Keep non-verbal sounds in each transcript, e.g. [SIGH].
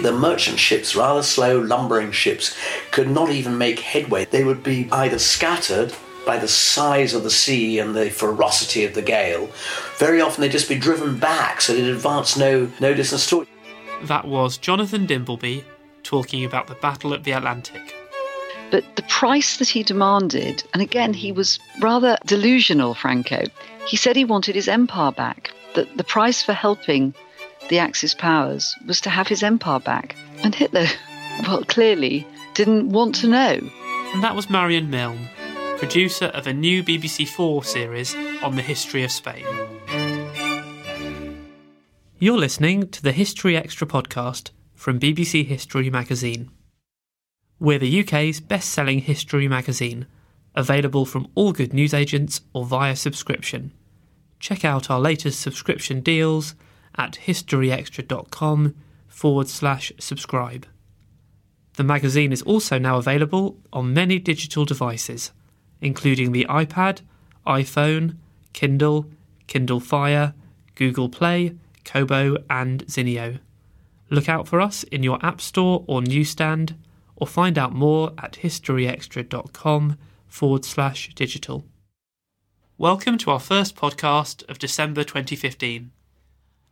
The merchant ships, rather slow, lumbering ships, could not even make headway. They would be either scattered by the size of the sea and the ferocity of the gale. Very often they'd just be driven back so they'd advance no, no distance at all. That was Jonathan Dimbleby talking about the Battle of the Atlantic. But the price that he demanded, and again, he was rather delusional, Franco. He said he wanted his empire back, that the price for helping the Axis powers was to have his empire back. And Hitler, well, clearly didn't want to know. And that was Marion Milne, producer of a new BBC Four series on the history of Spain. You're listening to the History Extra podcast from BBC History magazine. We're the UK's best selling history magazine, available from all good newsagents or via subscription. Check out our latest subscription deals at historyextra.com forward slash subscribe. The magazine is also now available on many digital devices, including the iPad, iPhone, Kindle, Kindle Fire, Google Play, Kobo, and Zinio. Look out for us in your App Store or newsstand, or find out more at historyextra.com forward slash digital. Welcome to our first podcast of December 2015.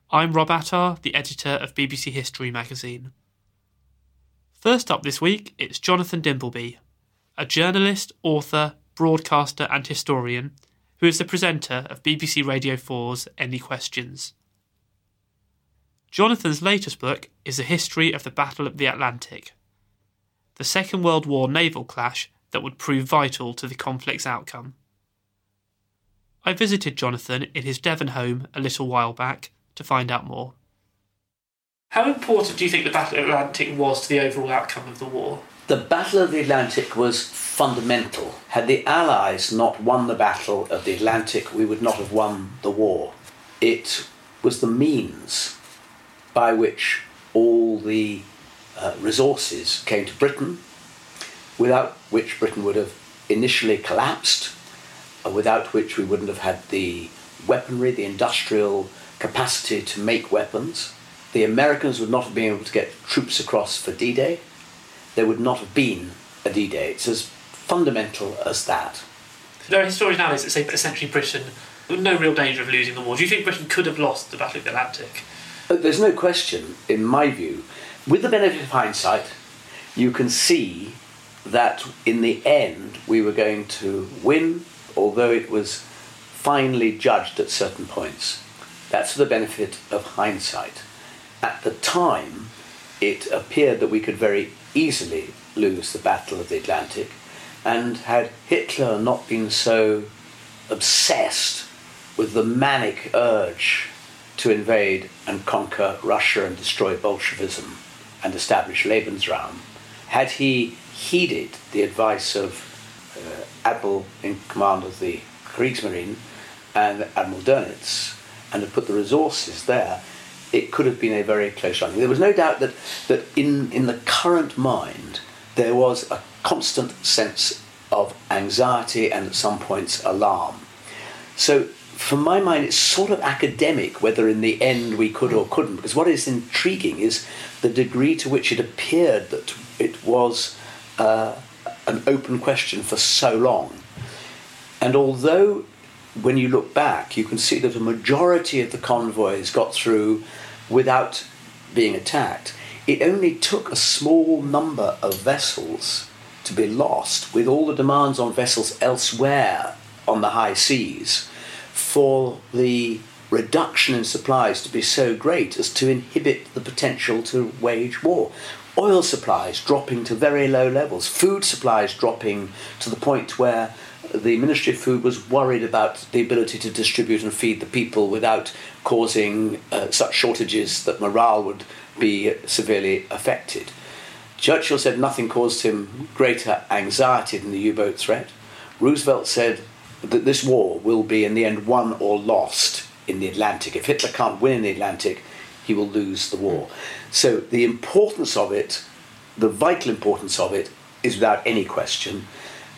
I'm Rob Attar, the editor of BBC History magazine. First up this week, it's Jonathan Dimbleby, a journalist, author, broadcaster, and historian who is the presenter of BBC Radio 4's Any Questions. Jonathan's latest book is a history of the Battle of the Atlantic, the Second World War naval clash that would prove vital to the conflict's outcome. I visited Jonathan in his Devon home a little while back to find out more. How important do you think the Battle of the Atlantic was to the overall outcome of the war? The Battle of the Atlantic was fundamental. Had the Allies not won the Battle of the Atlantic, we would not have won the war. It was the means by which all the uh, resources came to Britain, without which Britain would have initially collapsed, uh, without which we wouldn't have had the weaponry, the industrial capacity to make weapons. The Americans would not have been able to get troops across for D Day. There would not have been a D Day. It's as fundamental as that. There are historians nowadays that say that essentially Britain, with no real danger of losing the war. Do you think Britain could have lost the Battle of the Atlantic? Uh, There's no question, in my view, with the benefit of hindsight, you can see that in the end we were going to win, although it was finely judged at certain points. That's the benefit of hindsight. At the time, it appeared that we could very easily lose the Battle of the Atlantic, and had Hitler not been so obsessed with the manic urge to invade and conquer Russia and destroy Bolshevism and establish Lebensraum, had he heeded the advice of uh, Admiral in command of the Kriegsmarine and Admiral Dönitz and had put the resources there, it could have been a very close run. There was no doubt that, that in, in the current mind, there was a constant sense of anxiety and at some points alarm. So, for my mind, it's sort of academic whether in the end we could or couldn't, because what is intriguing is the degree to which it appeared that it was uh, an open question for so long. And although when you look back, you can see that a majority of the convoys got through without being attacked. It only took a small number of vessels to be lost, with all the demands on vessels elsewhere on the high seas, for the reduction in supplies to be so great as to inhibit the potential to wage war. Oil supplies dropping to very low levels, food supplies dropping to the point where the Ministry of Food was worried about the ability to distribute and feed the people without causing uh, such shortages that morale would be severely affected. Churchill said nothing caused him greater anxiety than the U boat threat. Roosevelt said that this war will be, in the end, won or lost in the Atlantic. If Hitler can't win in the Atlantic, he will lose the war. So the importance of it, the vital importance of it, is without any question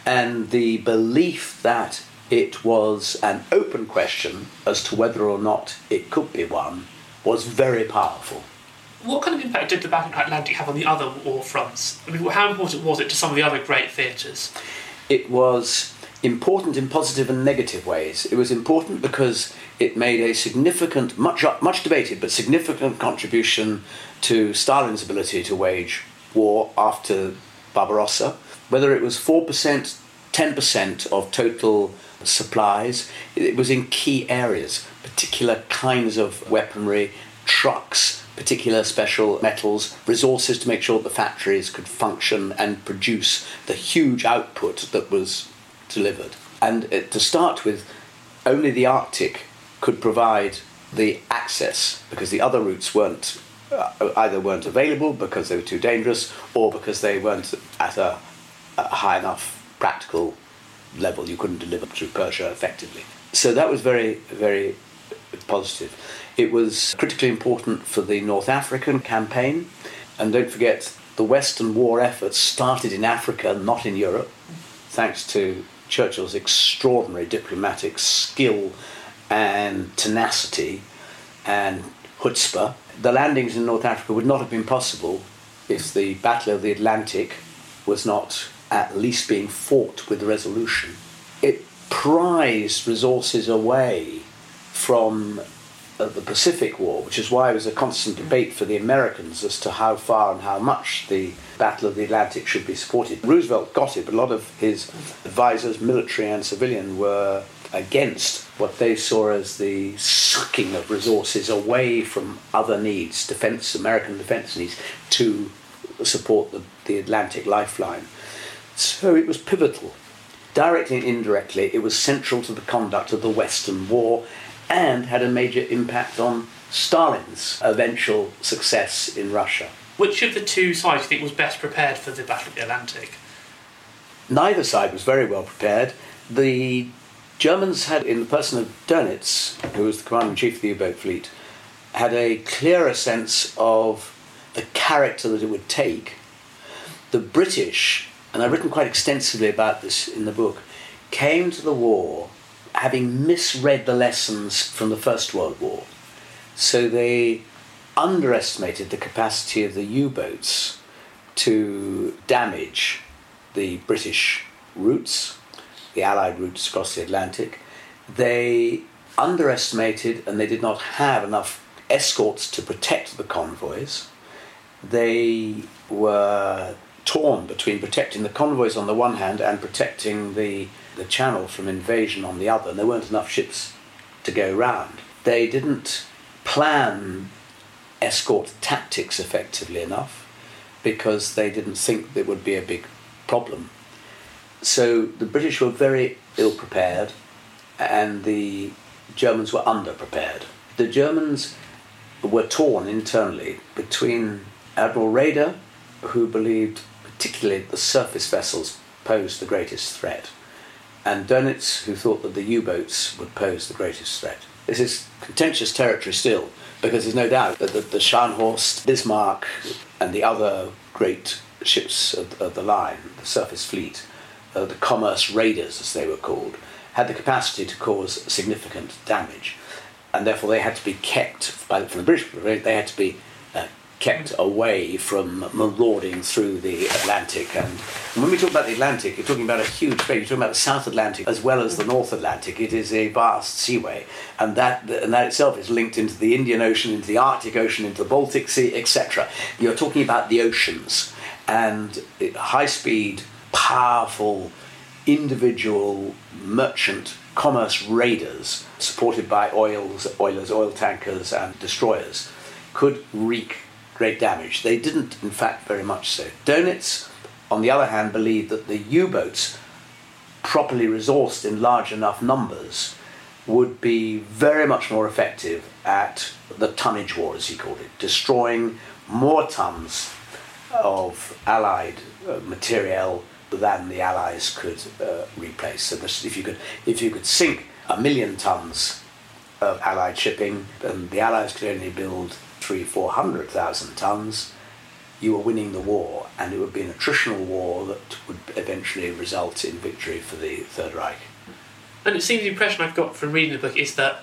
and the belief that it was an open question as to whether or not it could be won was very powerful. What kind of impact did the Battle of the Atlantic have on the other war fronts? I mean, how important was it to some of the other great theatres? It was important in positive and negative ways. It was important because it made a significant, much, much debated, but significant contribution to Stalin's ability to wage war after Barbarossa whether it was 4%, 10% of total supplies, it was in key areas, particular kinds of weaponry, trucks, particular special metals, resources to make sure the factories could function and produce the huge output that was delivered. And uh, to start with, only the Arctic could provide the access because the other routes weren't uh, either weren't available because they were too dangerous or because they weren't at a a high enough practical level you couldn't deliver through Persia effectively. So that was very, very positive. It was critically important for the North African campaign, and don't forget the Western war efforts started in Africa, not in Europe, thanks to Churchill's extraordinary diplomatic skill and tenacity and chutzpah. The landings in North Africa would not have been possible if the Battle of the Atlantic was not at least being fought with resolution. It prized resources away from uh, the Pacific War, which is why it was a constant debate for the Americans as to how far and how much the Battle of the Atlantic should be supported. Roosevelt got it, but a lot of his advisors, military and civilian, were against what they saw as the sucking of resources away from other needs, defense, American defense needs, to support the, the Atlantic lifeline. So it was pivotal. Directly and indirectly, it was central to the conduct of the Western War and had a major impact on Stalin's eventual success in Russia. Which of the two sides do you think was best prepared for the Battle of the Atlantic? Neither side was very well prepared. The Germans had, in the person of Dönitz, who was the commander in chief of the U boat fleet, had a clearer sense of the character that it would take. The British and I've written quite extensively about this in the book, came to the war having misread the lessons from the First World War. So they underestimated the capacity of the U boats to damage the British routes, the Allied routes across the Atlantic. They underestimated and they did not have enough escorts to protect the convoys. They were torn between protecting the convoys on the one hand and protecting the, the channel from invasion on the other, and there weren't enough ships to go round. They didn't plan escort tactics effectively enough because they didn't think there would be a big problem. So the British were very ill prepared and the Germans were underprepared. The Germans were torn internally between Admiral Raeder, who believed particularly the surface vessels posed the greatest threat, and Dönitz, who thought that the U boats would pose the greatest threat. This is contentious territory still, because there's no doubt that the, the Scharnhorst, Bismarck, and the other great ships of, of the line, the surface fleet, uh, the commerce raiders as they were called, had the capacity to cause significant damage. And therefore they had to be kept, by, from the British, they had to be kept away from marauding through the Atlantic. And, when we talk about the Atlantic, you're talking about a huge space. You're talking about the South Atlantic as well as the North Atlantic. It is a vast seaway, and that and that itself is linked into the Indian Ocean, into the Arctic Ocean, into the Baltic Sea, etc. You're talking about the oceans and high-speed, powerful, individual merchant commerce raiders supported by oils, oilers, oil tankers, and destroyers could wreak great damage. They didn't, in fact, very much so. Dönitz, on the other hand, believed that the U boats, properly resourced in large enough numbers, would be very much more effective at the tonnage war, as he called it, destroying more tons of Allied uh, materiel than the Allies could uh, replace. So this, if you could, if you could sink a million tons of Allied shipping, and the Allies could only build three, four hundred thousand tons, you were winning the war, and it would be an attritional war that would eventually result in victory for the Third Reich. And it seems the impression I've got from reading the book is that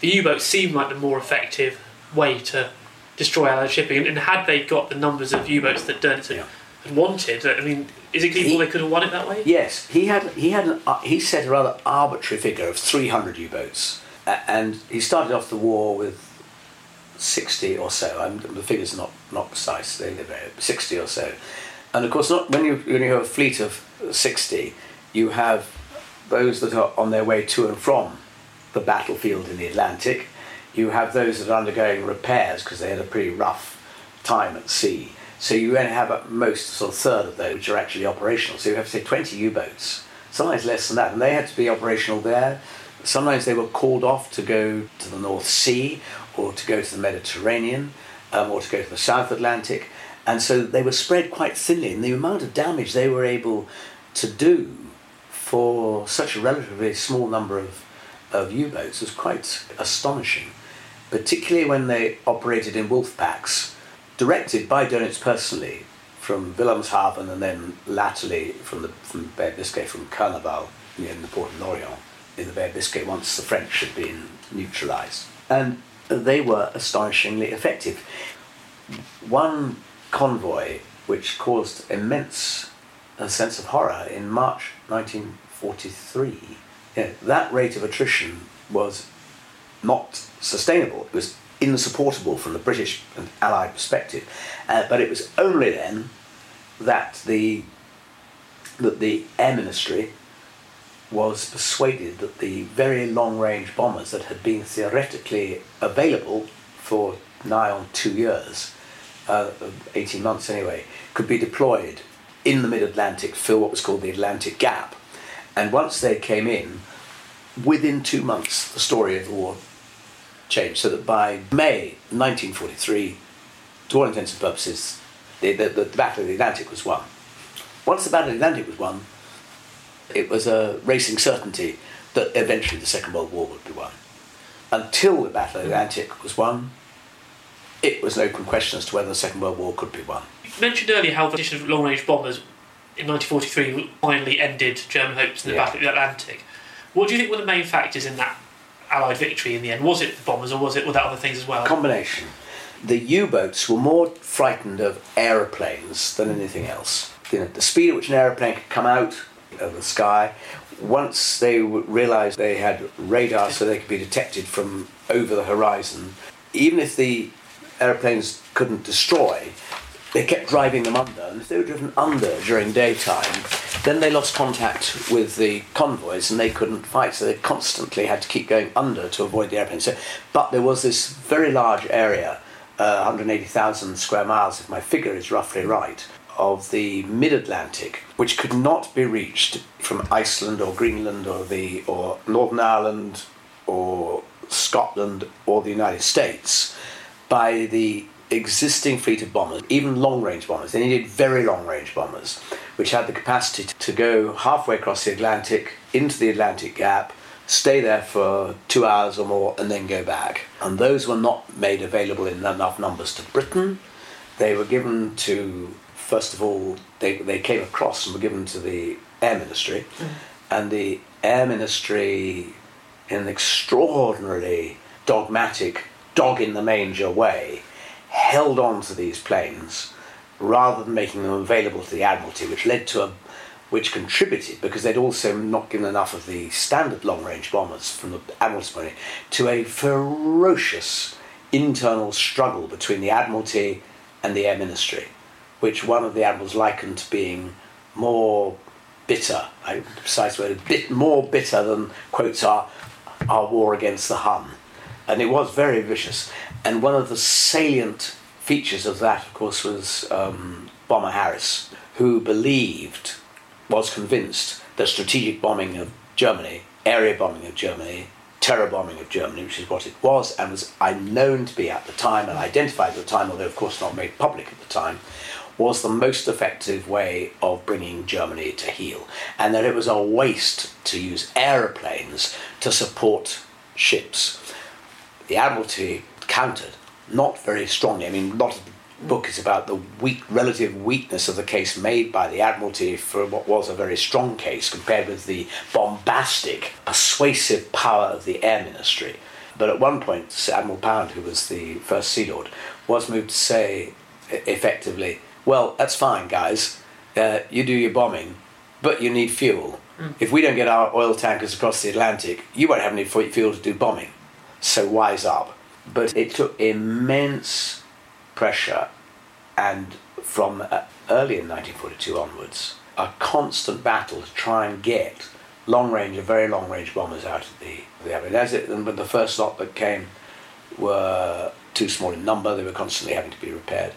the U-boats seemed like the more effective way to destroy Allied shipping, and had they got the numbers of U-boats that Dönitz had, Yeah. had wanted, I mean, is it conceivable He- they could have won it that way? Yes, he had he had an, uh, he set a rather arbitrary figure of 300 U-boats, uh, and he started off the war with 60 or so. I'm, the figures not not precise; they vary. 60 or so, and of course, not when you when you have a fleet of 60, you have those that are on their way to and from the battlefield in the Atlantic. You have those that are undergoing repairs because they had a pretty rough time at sea. So you only have at most sort of third of those which are actually operational. So you have say 20 U-boats, sometimes less than that, and they had to be operational there. Sometimes they were called off to go to the North Sea or to go to the Mediterranean um, or to go to the South Atlantic, and so they were spread quite thinly. And the amount of damage they were able to do for such a relatively small number of, of U-boats was quite astonishing, particularly when they operated in wolf packs, directed by Dönitz personally from Wilhelmshaven and then latterly from the from Bay Biscay, from Kernevel near the port of Lorient in the Bay of Biscay once the French had been neutralised. And they were astonishingly effective. One convoy which caused immense a sense of horror in March 1943. Yeah, that rate of attrition was not sustainable. It was insupportable from the British and Allied perspective. Uh, but it was only then that the that the Air Ministry was persuaded that the very long-range bombers that had been theoretically available for nigh on two years, uh, 18 months anyway, could be deployed in the mid-Atlantic, to fill what was called the Atlantic Gap. And once they came in, within two months, the story of the war changed. So that by May 1943, to all intents and purposes, the, the, the Battle of the Atlantic was won. Once the Battle of the Atlantic was won, it was a racing certainty that eventually the Second World War would be won. Until the Battle of the Atlantic was won, it was an open question as to whether the Second World War could be won. You mentioned earlier how the addition of long range bombers in 1943 finally ended German hopes in the Yeah. Battle of the Atlantic. What do you think were the main factors in that Allied victory in the end? Was it the bombers or was it were there other things as well? combination. The U-boats were more frightened of aeroplanes than anything else. You know, the speed at which an aeroplane could come out of the sky. Once they realised they had radar, so they could be detected from over the horizon. Even if the aeroplanes couldn't destroy, they kept driving them under, and if they were driven under during daytime, then they lost contact with the convoys and they couldn't fight, so they constantly had to keep going under to avoid the airplanes. So, but there was this very large area, uh, 180,000 square miles, if my figure is roughly right, of the mid-Atlantic, which could not be reached from Iceland or Greenland or the or Northern Ireland or Scotland or the United States by the existing fleet of bombers, even long range bombers. They needed very long range bombers, which had the capacity to go halfway across the Atlantic into the Atlantic Gap, stay there for two hours or more, and then go back. And those were not made available in enough numbers to Britain. They were given to, first of all, they, they came across and were given to the Air Ministry. Mm. And the Air Ministry, in an extraordinarily dogmatic, dog in the manger way, held on to these planes rather than making them available to the Admiralty, which led to a which contributed because they'd also not given enough of the standard long range bombers from the Admiralty money to a ferocious internal struggle between the Admiralty and the Air Ministry, which one of the admirals likened to being more bitter, I precise word, bit more bitter than quotes our our war against the Hun, and it was very vicious. And one of the salient features of that, of course, was um, Bomber Harris, who believed, was convinced that strategic bombing of Germany, area bombing of Germany, terror bombing of Germany, which is what it was and was known to be at the time and identified at the time, although of course not made public at the time, was the most effective way of bringing Germany to heel, and that it was a waste to use aeroplanes to support ships. The Admiralty countered, not very strongly. I mean, a lot of the book is about the weak, relative weakness of the case made by the Admiralty for what was a very strong case compared with the bombastic, persuasive power of the Air Ministry. But at one point, Admiral Pound, who was the first Sea Lord, was moved to say effectively, well, that's fine, guys. Uh, you do your bombing, but you need fuel. Mm. If we don't get our oil tankers across the Atlantic, you won't have any fuel to do bombing. So wise up. But it took immense pressure, and from uh, early in 1942 onwards, a constant battle to try and get long range and very long range bombers out of the, the area. As it, and the first lot that came were too small in number, they were constantly having to be repaired.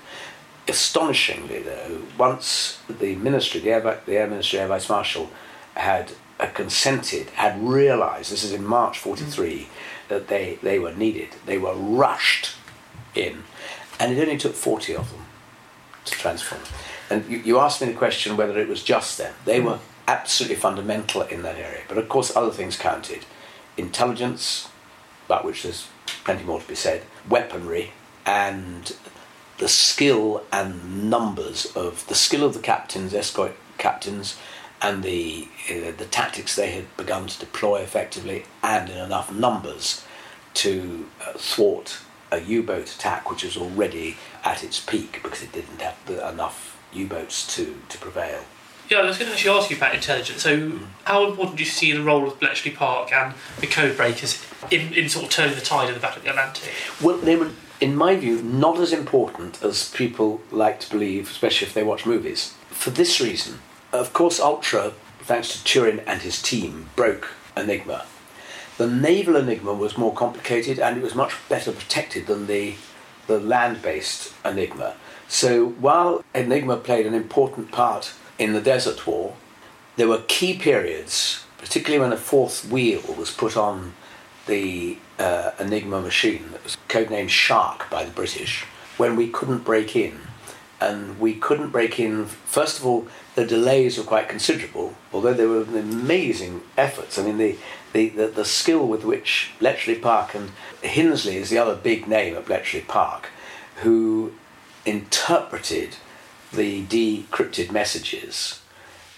Astonishingly, though, once the ministry, the Air, the Air Ministry, Air Vice Marshal, had uh, consented, had realised, this is in March 43, mm. that they, they were needed, they were rushed in. And it only took 40 of them to transform. And you, you asked me the question whether it was just them. They were absolutely fundamental in that area. But of course, other things counted intelligence, about which there's plenty more to be said, weaponry, and the skill and numbers of the skill of the captains, escort captains, and the uh, the tactics they had begun to deploy effectively and in enough numbers to uh, thwart a U-boat attack, which was already at its peak because it didn't have the, enough U-boats to, to prevail. Yeah, I was going to actually ask you about intelligence. So, mm. how important do you see the role of Bletchley Park and the code breakers in, in sort of turning the tide of the Battle of the Atlantic? Well, they were in my view, not as important as people like to believe, especially if they watch movies. For this reason, of course, Ultra, thanks to Turing and his team, broke Enigma. The naval Enigma was more complicated and it was much better protected than the, the land based Enigma. So while Enigma played an important part in the Desert War, there were key periods, particularly when a fourth wheel was put on the uh, Enigma machine that was codenamed Shark by the British when we couldn't break in. And we couldn't break in, first of all, the delays were quite considerable, although there were amazing efforts. I mean, the, the, the, the skill with which Bletchley Park and Hinsley is the other big name at Bletchley Park, who interpreted the decrypted messages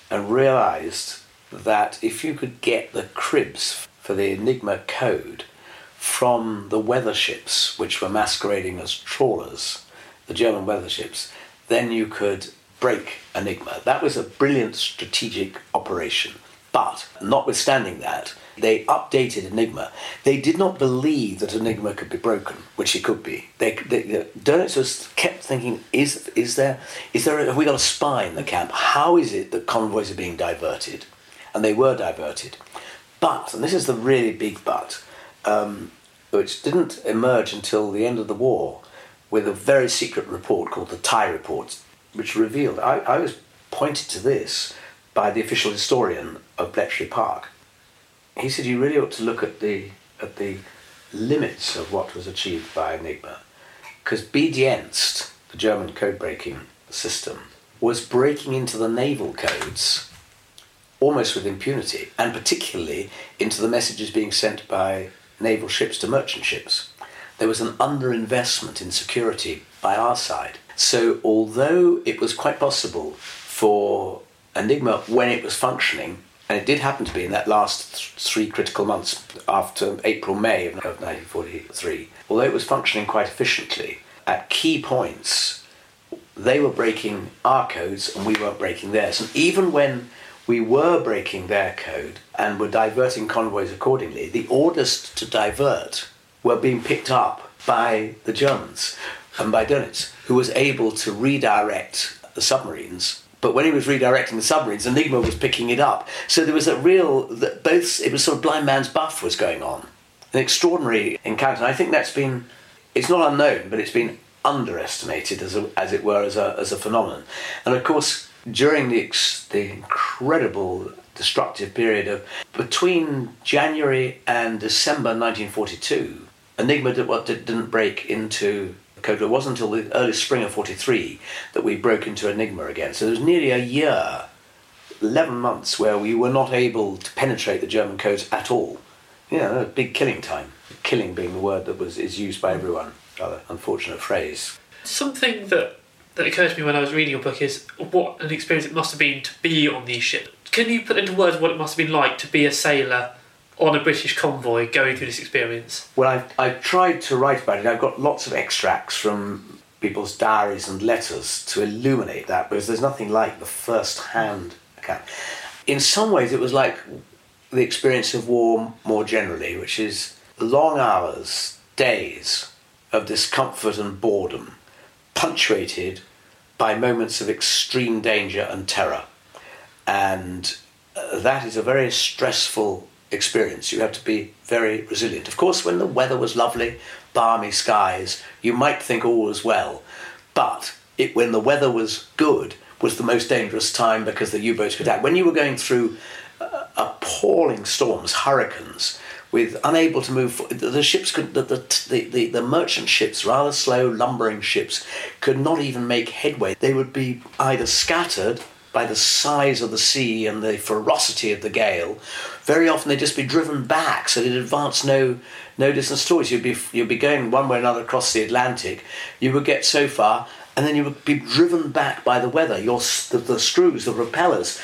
and realized that if you could get the cribs for the Enigma code from the weather ships, which were masquerading as trawlers, the German weather ships, then you could break Enigma. That was a brilliant strategic operation. But, notwithstanding that, they updated Enigma. They did not believe that Enigma could be broken, which it could be. They, they, the Dönitz kept thinking, is, is there, is there, have we got a spy in the camp? How is it that convoys are being diverted? And they were diverted. But, and this is the really big but, um, which didn't emerge until the end of the war, with a very secret report called the Tighe Report, which revealed, I, I was pointed to this by the official historian of Bletchley Park. He said, you really ought to look at the, at the limits of what was achieved by Enigma. Because B-Dienst, the German code breaking system, was breaking into the naval codes almost with impunity, and particularly into the messages being sent by naval ships to merchant ships. There was an underinvestment in security by our side. So, although it was quite possible for Enigma, when it was functioning, and it did happen to be in that last th- three critical months after April, May of 1943, although it was functioning quite efficiently, at key points, they were breaking our codes and we weren't breaking theirs. And even when we were breaking their code and were diverting convoys accordingly, the orders to divert were being picked up by the Germans and by Dönitz, who was able to redirect the submarines. But when he was redirecting the submarines, Enigma was picking it up. So there was a real, that both, it was sort of blind man's buff was going on. An extraordinary encounter. And I think that's been, it's not unknown, but it's been underestimated, as, a, as it were, as a, as a phenomenon. And of course, during the, the incredible destructive period of between January and December 1942, Enigma did, what, did, didn't break into code. It wasn't until the early spring of 43 that we broke into Enigma again. So there was nearly a year, 11 months, where we were not able to penetrate the German codes at all. You know, a big killing time. Killing being the word that was is used by everyone. Rather unfortunate phrase. Something that that occurred to me when I was reading your book is what an experience it must have been to be on these ships. Can you put into words what it must have been like to be a sailor on a British convoy going through this experience? Well, I've, I've tried to write about it. I've got lots of extracts from people's diaries and letters to illuminate that because there's nothing like the first hand account. In some ways, it was like the experience of war more generally, which is long hours, days of discomfort and boredom, punctuated by moments of extreme danger and terror. And uh, that is a very stressful experience. You have to be very resilient. Of course, when the weather was lovely, balmy skies, you might think all was well. But it, when the weather was good, was the most dangerous time because the U-boats could attack. When you were going through uh, appalling storms, hurricanes, with unable to move, the ships could, the, the, the, the merchant ships, rather slow, lumbering ships, could not even make headway. They would be either scattered by the size of the sea and the ferocity of the gale, very often they'd just be driven back, so they'd advance no no distance all. You'd be you'd be going one way or another across the Atlantic. You would get so far, and then you would be driven back by the weather. Your the, the screws, the propellers,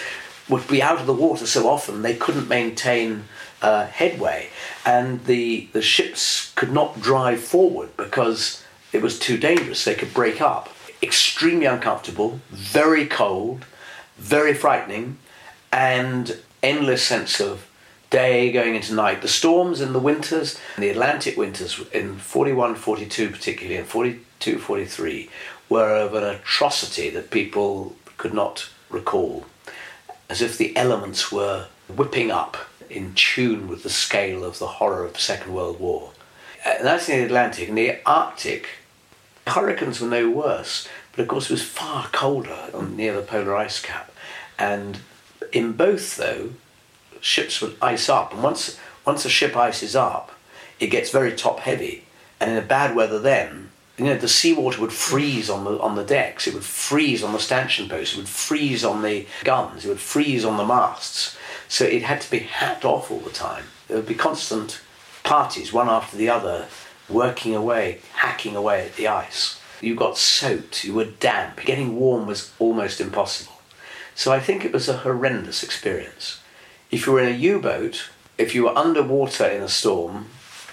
would be out of the water so often they couldn't maintain uh, headway, and the the ships could not drive forward because it was too dangerous. They could break up. Extremely uncomfortable, very cold very frightening and endless sense of day going into night. The storms in the winters, the Atlantic winters in 41, 42 particularly, and 42, 43, were of an atrocity that people could not recall, as if the elements were whipping up in tune with the scale of the horror of the Second World War. And uh, that's in the Atlantic. In the Arctic, hurricanes were no worse. But of course, it was far colder near the polar ice cap. And in both, though, ships would ice up. And once, once a ship ices up, it gets very top heavy. And in a bad weather, then, you know, the seawater would freeze on the, on the decks, it would freeze on the stanchion posts, it would freeze on the guns, it would freeze on the masts. So it had to be hacked off all the time. There would be constant parties, one after the other, working away, hacking away at the ice you got soaked, you were damp. Getting warm was almost impossible. So I think it was a horrendous experience. If you were in a U boat, if you were underwater in a storm,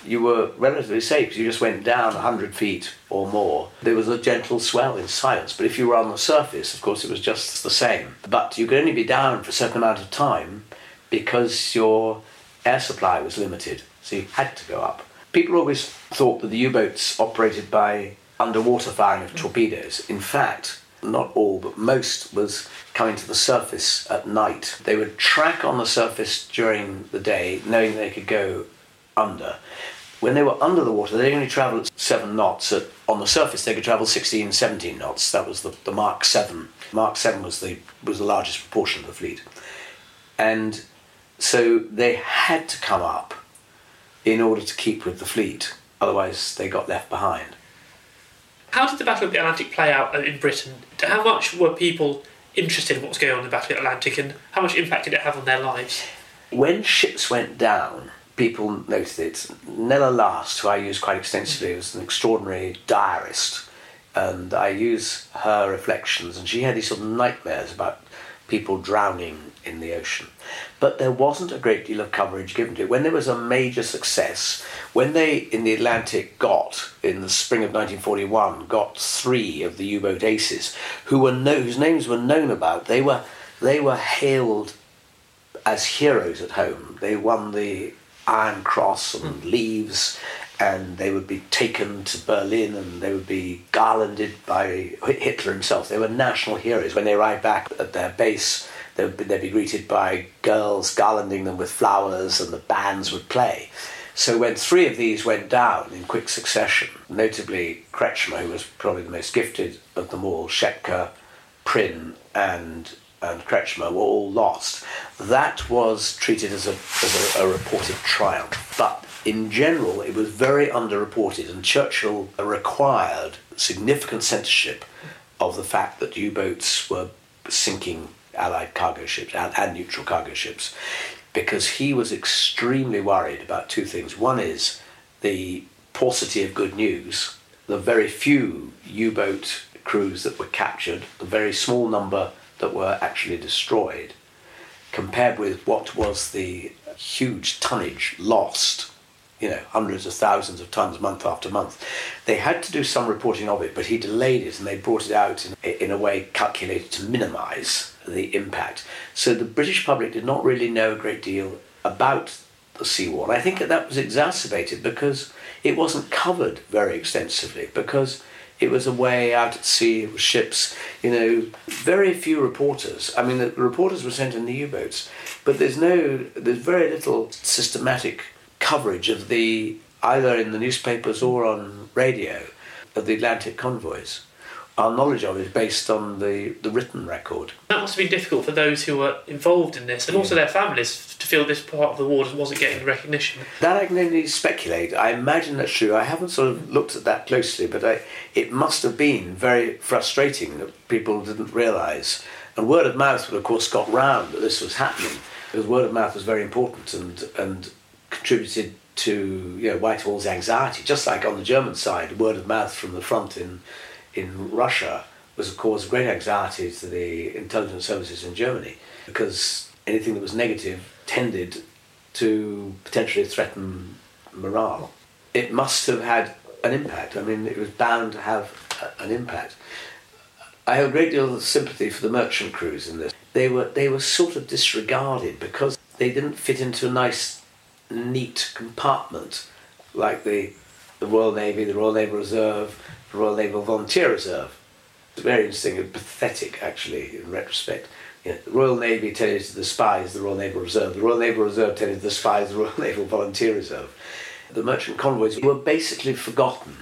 you were relatively safe because you just went down 100 feet or more. There was a gentle swell in silence, but if you were on the surface, of course, it was just the same. But you could only be down for a certain amount of time because your air supply was limited, so you had to go up. People always thought that the U boats operated by underwater firing of mm. torpedoes. In fact, not all, but most was coming to the surface at night. They would track on the surface during the day, knowing they could go under. When they were under the water, they only travelled at 7 knots. At, on the surface, they could travel 16, 17 knots. That was the, the Mark 7. Mark 7 was the, was the largest proportion of the fleet. And so they had to come up in order to keep with the fleet. Otherwise, they got left behind. How did the Battle of the Atlantic play out in Britain? How much were people interested in what was going on in the Battle of the Atlantic and how much impact did it have on their lives? When ships went down, people noticed it. Nella Last, who I use quite extensively, mm-hmm. was an extraordinary diarist. And I use her reflections, and she had these sort of nightmares about people drowning in the ocean. But there wasn't a great deal of coverage given to it. When there was a major success, when they in the Atlantic got in the spring of 1941 got three of the U-boat aces, who were no, whose names were known about, they were they were hailed as heroes at home. They won the Iron Cross and hmm. Leaves, and they would be taken to Berlin and they would be garlanded by Hitler himself. They were national heroes. When they arrived back at their base, they would be, they'd be greeted by girls garlanding them with flowers, and the bands would play. So when three of these went down in quick succession, notably Kretschmer, who was probably the most gifted of them all, Schepke, Prien, and and Kretschmer were all lost. That was treated as a, as a, a reported triumph. But in general, it was very underreported, and Churchill required significant censorship of the fact that U boats were sinking Allied cargo ships and, and neutral cargo ships because he was extremely worried about two things. One is the paucity of good news, the very few U boat crews that were captured, the very small number that were actually destroyed, compared with what was the huge tonnage lost. You know, hundreds of thousands of tons month after month. They had to do some reporting of it, but he delayed it and they brought it out in, in a way calculated to minimise the impact. So the British public did not really know a great deal about the sea war. And I think that that was exacerbated because it wasn't covered very extensively because it was a way out at sea with ships. You know, very few reporters. I mean, the reporters were sent in the U-boats, but there's no, there's very little systematic coverage of the either in the newspapers or on radio of the Atlantic convoys our knowledge of is based on the, the written record. That must have been difficult for those who were involved in this and also their families to feel this part of the war wasn't getting recognition. That I can only speculate. I imagine that's true. I haven't sort of looked at that closely, but I, it must have been very frustrating that people didn't realise. And word of mouth, would of course, got round that this was happening because word of mouth was very important and, and contributed to you know, Whitehall's anxiety, just like on the German side, word of mouth from the front in in Russia was a cause of great anxiety to the intelligence services in Germany because anything that was negative tended to potentially threaten morale. It must have had an impact. I mean, it was bound to have an impact. I have a great deal of sympathy for the merchant crews in this. They were they were sort of disregarded because they didn't fit into a nice, neat compartment like the the Royal Navy, the Royal Naval Reserve, Royal Naval Volunteer Reserve. It's very interesting and pathetic, actually, in retrospect. You know, the Royal Navy tended to despise the Royal Naval Reserve. The Royal Naval Reserve tended to despise the Royal [LAUGHS] Naval Volunteer Reserve. The merchant convoys were basically forgotten.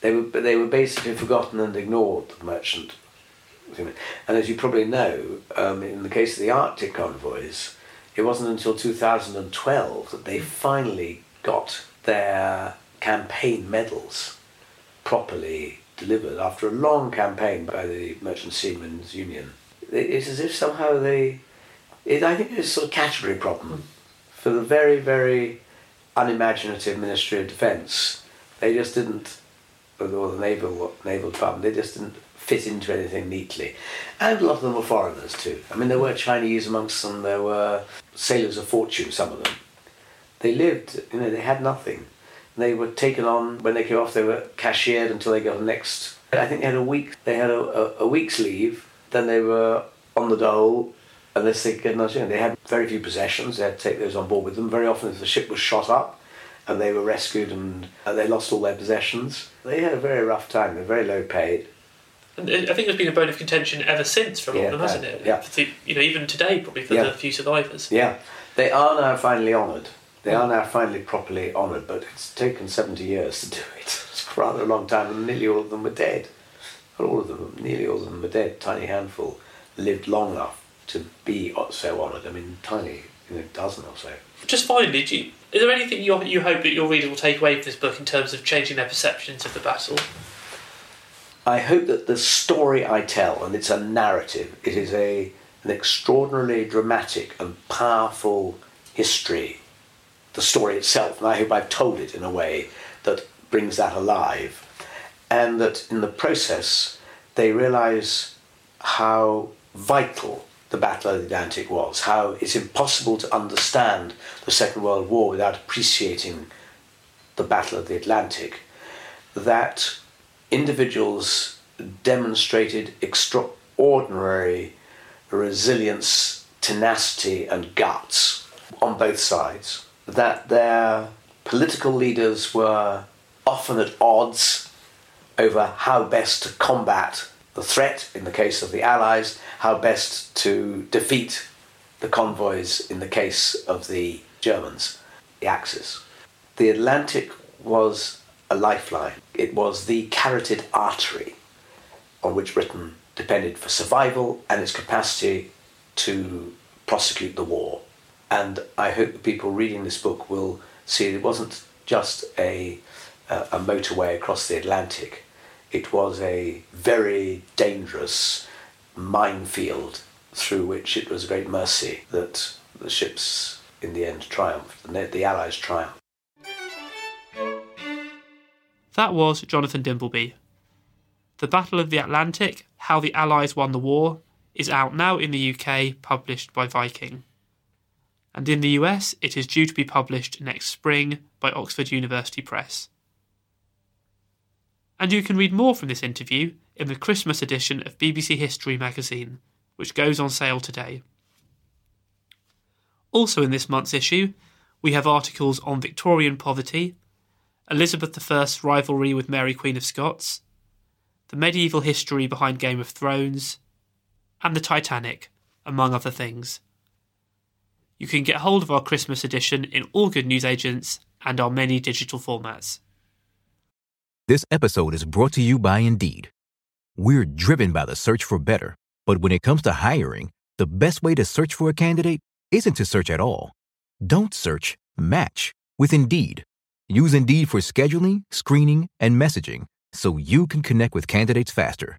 They were, they were basically forgotten and ignored, the merchant. And as you probably know, um, in the case of the Arctic convoys, it wasn't until 2012 that they finally got their campaign medals properly delivered after a long campaign by the Merchant Seamen's Union. It's as if somehow they, it, I think it's a sort of category problem for the very, very unimaginative Ministry of Defence. They just didn't, or the Naval, Naval Department, they just didn't fit into anything neatly. And a lot of them were foreigners too. I mean, there were Chinese amongst them, there were sailors of fortune, some of them. They lived, you know, they had nothing. They were taken on when they came off. They were cashiered until they got the next. I think they had a week. They had a, a, a week's leave. Then they were on the dole unless they get another. They had very few possessions. They had to take those on board with them. Very often, if the ship was shot up, and they were rescued and uh, they lost all their possessions. They had a very rough time. They're very low paid. And I think there's been a bone of contention ever since for a lot Yeah, of them, hasn't it? yeah. You know, even today, probably for Yeah. the few survivors. Yeah, they are now finally honoured. They are now finally properly honoured, but it's taken 70 years to do it. [LAUGHS] It's rather a long time, and nearly all of them were dead. Not all of them, nearly all of them were dead. Tiny handful lived long enough to be so honoured. I mean, tiny, you know, dozen or so. Just finally, do you, Is there anything you you hope that your readers will take away from this book in terms of changing their perceptions of the battle? I hope that the story I tell, and it's a narrative, it is a an extraordinarily dramatic and powerful history, the story itself, and I hope I've told it in a way that brings that alive, and that in the process they realise how vital the Battle of the Atlantic was, how it's impossible to understand the Second World War without appreciating the Battle of the Atlantic, that individuals demonstrated extraordinary resilience, tenacity, and guts on both sides, that their political leaders were often at odds over how best to combat the threat in the case of the Allies, how best to defeat the convoys in the case of the Germans, the Axis. The Atlantic was a lifeline, it was the carotid artery on which Britain depended for survival and its capacity to prosecute the war. And I hope the people reading this book will see it wasn't just a, a, motorway across the Atlantic, it was a very dangerous minefield through which it was a great mercy that the ships in the end triumphed, the, the Allies triumphed. That was Jonathan Dimbleby. The Battle of the Atlantic How the Allies Won the War is out now in the UK, published by Viking. And in the US, it is due to be published next spring by Oxford University Press. And you can read more from this interview in the Christmas edition of BBC History magazine, which goes on sale today. Also, in this month's issue, we have articles on Victorian poverty, Elizabeth I's rivalry with Mary Queen of Scots, the medieval history behind Game of Thrones, and the Titanic, among other things. You can get hold of our Christmas edition in all good newsagents and our many digital formats. This episode is brought to you by Indeed. We're driven by the search for better, but when it comes to hiring, the best way to search for a candidate isn't to search at all. Don't search, match with Indeed. Use Indeed for scheduling, screening, and messaging so you can connect with candidates faster.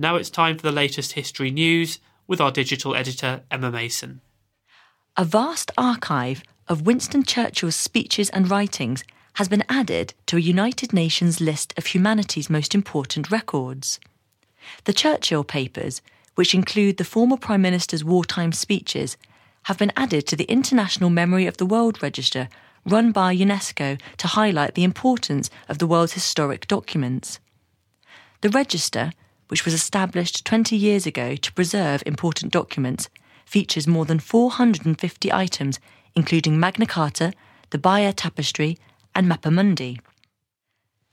Now it's time for the latest history news with our digital editor, Emma Mason. A vast archive of Winston Churchill's speeches and writings has been added to a United Nations list of humanity's most important records. The Churchill Papers, which include the former Prime Minister's wartime speeches, have been added to the International Memory of the World Register run by UNESCO to highlight the importance of the world's historic documents. The register, which was established 20 years ago to preserve important documents, features more than 450 items, including Magna Carta, the Bayeux Tapestry, and Mappa Mundi.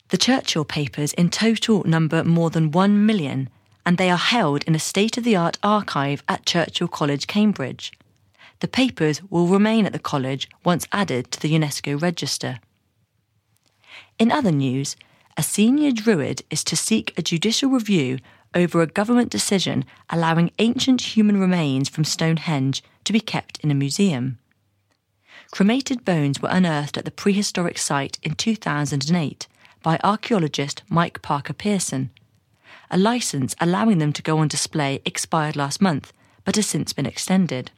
The Churchill papers in total number more than 1 million, and they are held in a state of the art archive at Churchill College, Cambridge. The papers will remain at the college once added to the UNESCO register. In other news, a senior druid is to seek a judicial review over a government decision allowing ancient human remains from Stonehenge to be kept in a museum. Cremated bones were unearthed at the prehistoric site in 2008 by archaeologist Mike Parker Pearson. A license allowing them to go on display expired last month, but has since been extended.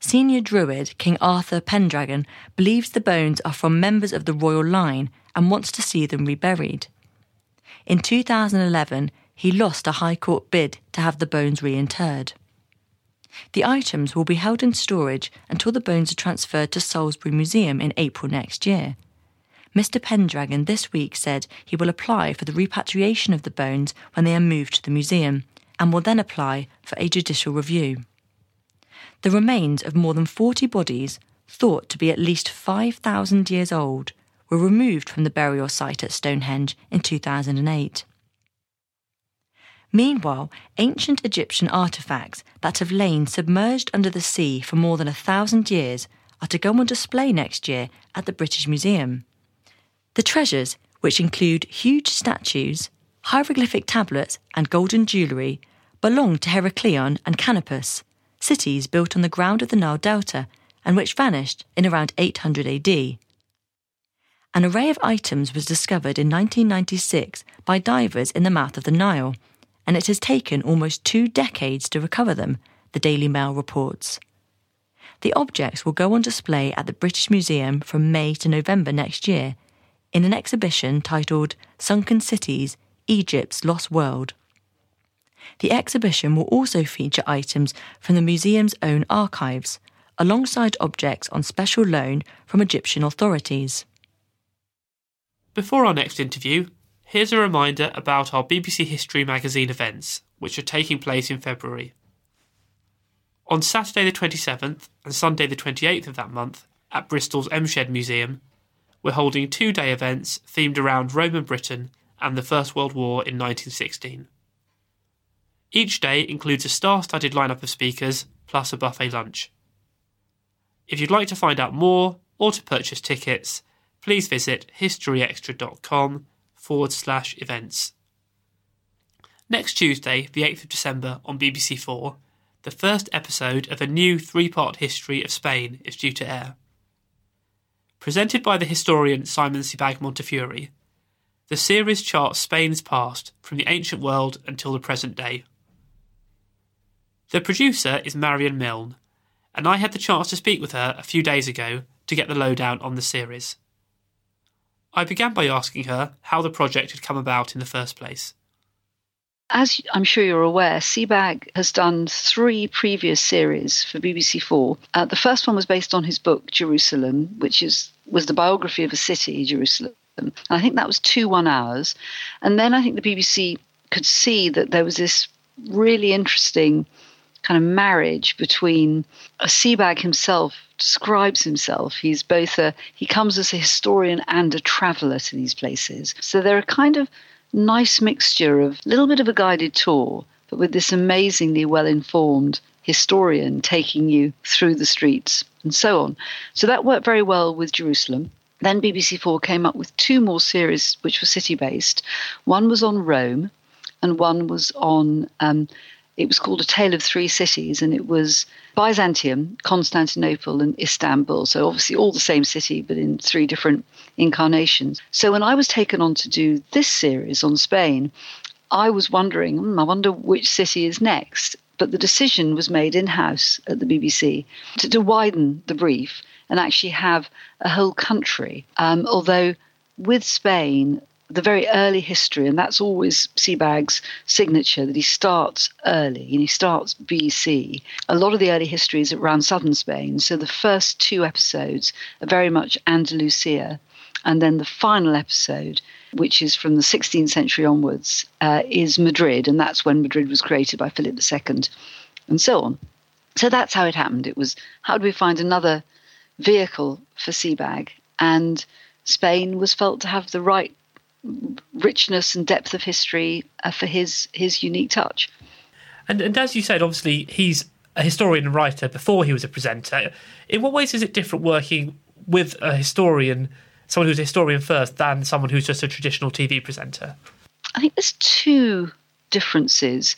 Senior Druid King Arthur Pendragon believes the bones are from members of the royal line and wants to see them reburied. In 2011, he lost a High Court bid to have the bones reinterred. The items will be held in storage until the bones are transferred to Salisbury Museum in April next year. Mr. Pendragon this week said he will apply for the repatriation of the bones when they are moved to the museum and will then apply for a judicial review. The remains of more than 40 bodies, thought to be at least 5,000 years old, were removed from the burial site at Stonehenge in 2008. Meanwhile, ancient Egyptian artifacts that have lain submerged under the sea for more than a thousand years are to go on display next year at the British Museum. The treasures, which include huge statues, hieroglyphic tablets, and golden jewellery, belong to Heracleion and Canopus, cities built on the ground of the Nile Delta and which vanished in around 800 AD. An array of items was discovered in 1996 by divers in the mouth of the Nile and it has taken almost two decades to recover them, the Daily Mail reports. The objects will go on display at the British Museum from May to November next year in an exhibition titled Sunken Cities Egypt's Lost World. The exhibition will also feature items from the museum's own archives, alongside objects on special loan from Egyptian authorities. Before our next interview, Here's a reminder about our BBC History magazine events, which are taking place in February. On Saturday the 27th and Sunday the 28th of that month, at Bristol's M Shed Museum, we're holding two day events themed around Roman Britain and the First World War in 1916. Each day includes a star studded lineup of speakers plus a buffet lunch. If you'd like to find out more or to purchase tickets, please visit historyextra.com forward slash events. Next Tuesday, the 8th of December, on BBC4, the first episode of a new three part history of Spain is due to air. Presented by the historian Simon Sebag Montefiore, the series charts Spain's past from the ancient world until the present day. The producer is Marion Milne, and I had the chance to speak with her a few days ago to get the lowdown on the series. I began by asking her how the project had come about in the first place. As I'm sure you're aware, Sebag has done three previous series for BBC Four. Uh, the first one was based on his book Jerusalem, which is was the biography of a city, Jerusalem. And I think that was two one hours. And then I think the BBC could see that there was this really interesting kind of marriage between a Sebag himself describes himself. He's both a he comes as a historian and a traveller to these places. So they're a kind of nice mixture of a little bit of a guided tour, but with this amazingly well informed historian taking you through the streets and so on. So that worked very well with Jerusalem. Then BBC4 came up with two more series which were city based. One was on Rome, and one was on um, it was called A Tale of Three Cities, and it was Byzantium, Constantinople, and Istanbul. So, obviously, all the same city, but in three different incarnations. So, when I was taken on to do this series on Spain, I was wondering, hmm, I wonder which city is next. But the decision was made in house at the BBC to, to, widen the brief and actually have a whole country. Um, although with Spain, the very early history, and that's always Sebag's signature that he starts early and he starts BC. A lot of the early history is around southern Spain, so the first two episodes are very much Andalusia, and then the final episode, which is from the 16th century onwards, uh, is Madrid, and that's when Madrid was created by Philip II, and so on. So that's how it happened. It was how do we find another vehicle for Sebag? And Spain was felt to have the right richness and depth of history uh, for his his unique touch. And and as you said, obviously he's a historian and writer before he was a presenter. In what ways is it different working with a historian someone who's a historian first than someone who's just a traditional TV presenter? I think there's two differences.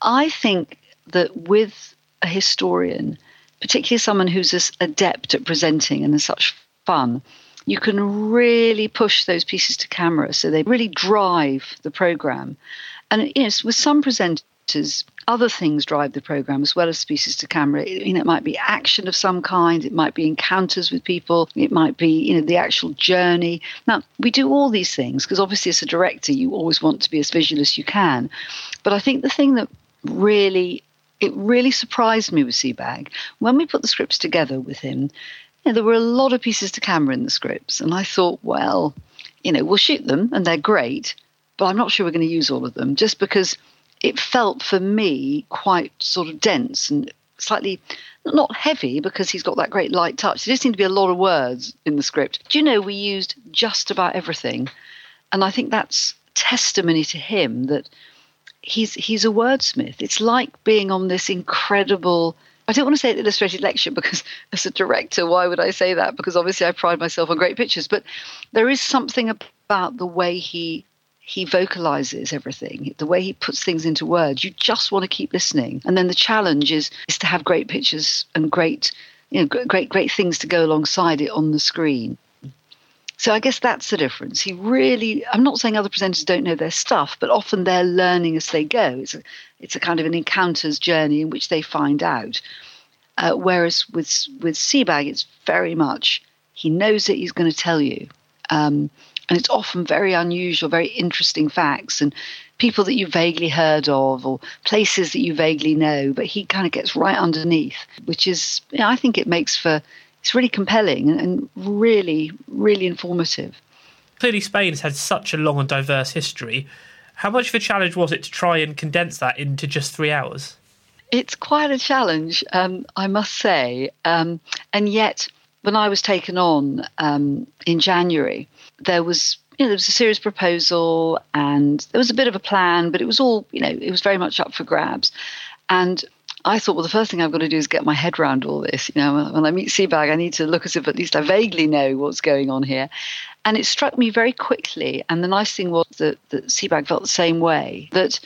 I think that with a historian, particularly someone who's as adept at presenting and as such fun, you can really push those pieces to camera so they really drive the program. And yes, with some presenters, other things drive the program as well as pieces to camera. You know, it might be action of some kind, it might be encounters with people, it might be you know the actual journey. Now we do all these things because obviously as a director you always want to be as visual as you can. But I think the thing that really it really surprised me with Sebag when we put the scripts together with him. You know, there were a lot of pieces to camera in the scripts, and I thought, well, you know, we'll shoot them and they're great, but I'm not sure we're going to use all of them just because it felt for me quite sort of dense and slightly not heavy because he's got that great light touch. There just seemed to be a lot of words in the script. Do you know we used just about everything? And I think that's testimony to him that he's he's a wordsmith. It's like being on this incredible. I don't want to say illustrated lecture because, [LAUGHS] as a director, why would I say that? Because obviously, I pride myself on great pictures. But there is something about the way he he vocalizes everything, the way he puts things into words. You just want to keep listening. And then the challenge is is to have great pictures and great, you know, great great things to go alongside it on the screen. So I guess that's the difference. He really, I'm not saying other presenters don't know their stuff, but often they're learning as they go. It's a, it's a kind of an encounters journey in which they find out. Uh, whereas with with Sebag, it's very much he knows that he's going to tell you, um, and it's often very unusual, very interesting facts and people that you vaguely heard of or places that you vaguely know. But he kind of gets right underneath, which is, you know, I think it makes for it's really compelling and, really, really informative. Clearly, Spain has had such a long and diverse history. How much of a challenge was it to try and condense that into just three hours? It's quite a challenge, um, I must say. Um, and yet, when I was taken on um, in January, there was you know, there was a serious proposal and there was a bit of a plan, but it was all, you know, it was very much up for grabs. And I thought, well, the first thing I've got to do is get my head around all this. You know, when I meet Sebag, I need to look as if at least I vaguely know what's going on here. And it struck me very quickly. And the nice thing was that, that Sebag felt the same way. That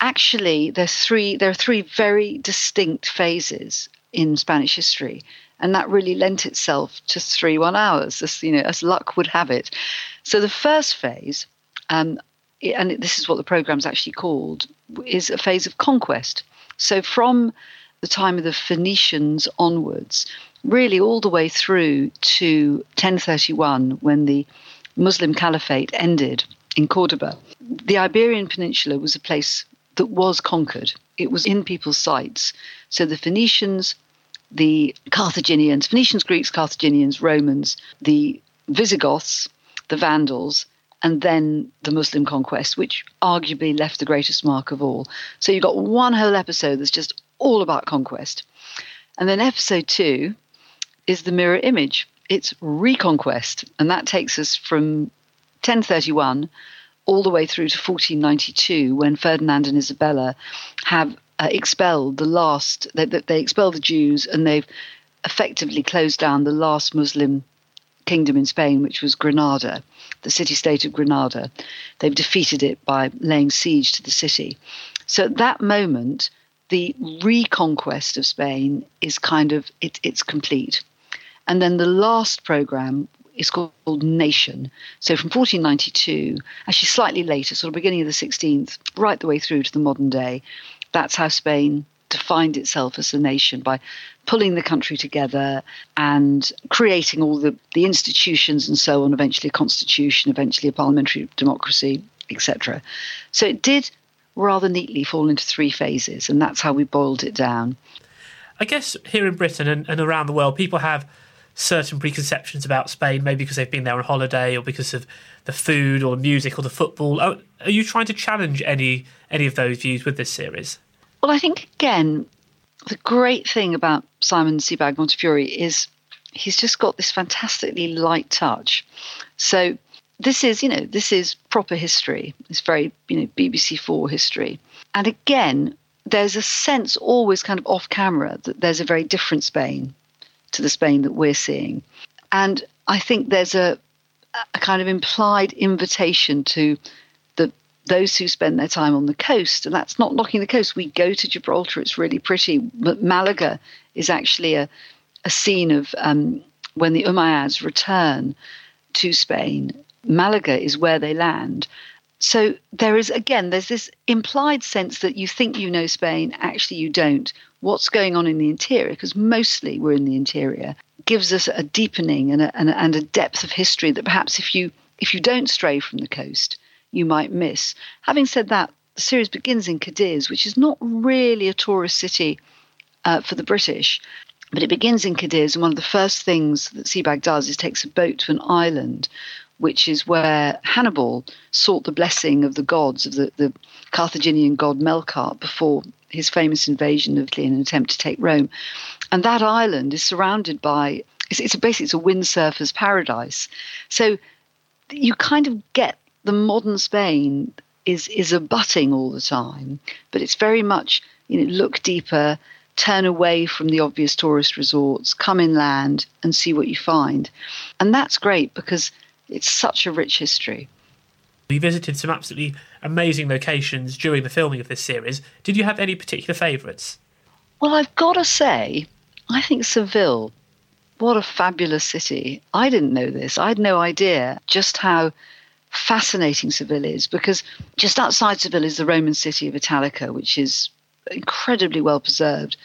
actually, there's three. There are three very distinct phases in Spanish history, and that really lent itself to three one hours, as you know, as luck would have it. So the first phase, um, and this is what the program's actually called, is a phase of conquest. So from the time of the Phoenicians onwards, really all the way through to 1031 when the Muslim Caliphate ended in Cordoba, the Iberian Peninsula was a place that was conquered. It was in people's sights. So the Phoenicians, the Carthaginians, Phoenicians, Greeks, Carthaginians, Romans, the Visigoths, the Vandals, and then the Muslim conquest, which arguably left the greatest mark of all. So you've got one whole episode that's just all about conquest. And then episode two is the mirror image. It's reconquest, and that takes us from 1031 all the way through to 1492 when Ferdinand and Isabella have uh, expelled the last, they, they expelled the Jews and they've effectively closed down the last Muslim kingdom in Spain, which was Granada the city state of Granada. They've defeated it by laying siege to the city. So at that moment, the reconquest of Spain is kind of it, it's complete. And then the last program is called Nation. So from 1492, actually slightly later, sort of beginning of the 16th, right the way through to the modern day, that's how Spain defined itself as a nation by pulling the country together and creating all the, the institutions and so on, eventually a constitution, eventually a parliamentary democracy, etc. So it did rather neatly fall into three phases, and that's how we boiled it down. I guess here in Britain and, and around the world, people have certain preconceptions about Spain, maybe because they've been there on holiday or because of the food or the music or the football. Are, are you trying to challenge any any of those views with this series? Well, I think again, the great thing about Simon Sebag Montefiore is he's just got this fantastically light touch. So this is, you know, this is proper history. It's very, you know, BBC Four history. And again, there's a sense always kind of off camera that there's a very different Spain to the Spain that we're seeing. And I think there's a a kind of implied invitation to those who spend their time on the coast, and that's not knocking the coast. We go to Gibraltar; it's really pretty. But Malaga is actually a a scene of um, when the Umayyads return to Spain. Malaga is where they land. So there is again, there's this implied sense that you think you know Spain, actually you don't. What's going on in the interior? Because mostly we're in the interior, gives us a deepening and a, and a, depth of history that perhaps if you if you don't stray from the coast, you might miss. Having said that, the series begins in Cadiz, which is not really a tourist city uh, for the British, but it begins in Cadiz, and one of the first things that Sebag does is takes a boat to an island which is where Hannibal sought the blessing of the gods, of the, the Carthaginian god Melkart, before his famous invasion of Italy in an attempt to take Rome. And that island is surrounded by, it's, it's basically it's a windsurfer's paradise. So you kind of get the modern Spain is, is abutting all the time, but it's very much, you know, look deeper, turn away from the obvious tourist resorts, come inland and see what you find. And that's great because it's such a rich history. We visited some absolutely amazing locations during the filming of this series. Did you have any particular favourites? Well, I've got to say, I think Seville, what a fabulous city. I didn't know this. I had no idea just how fascinating Seville is because just outside Seville is the Roman city of Italica, which is incredibly well preserved.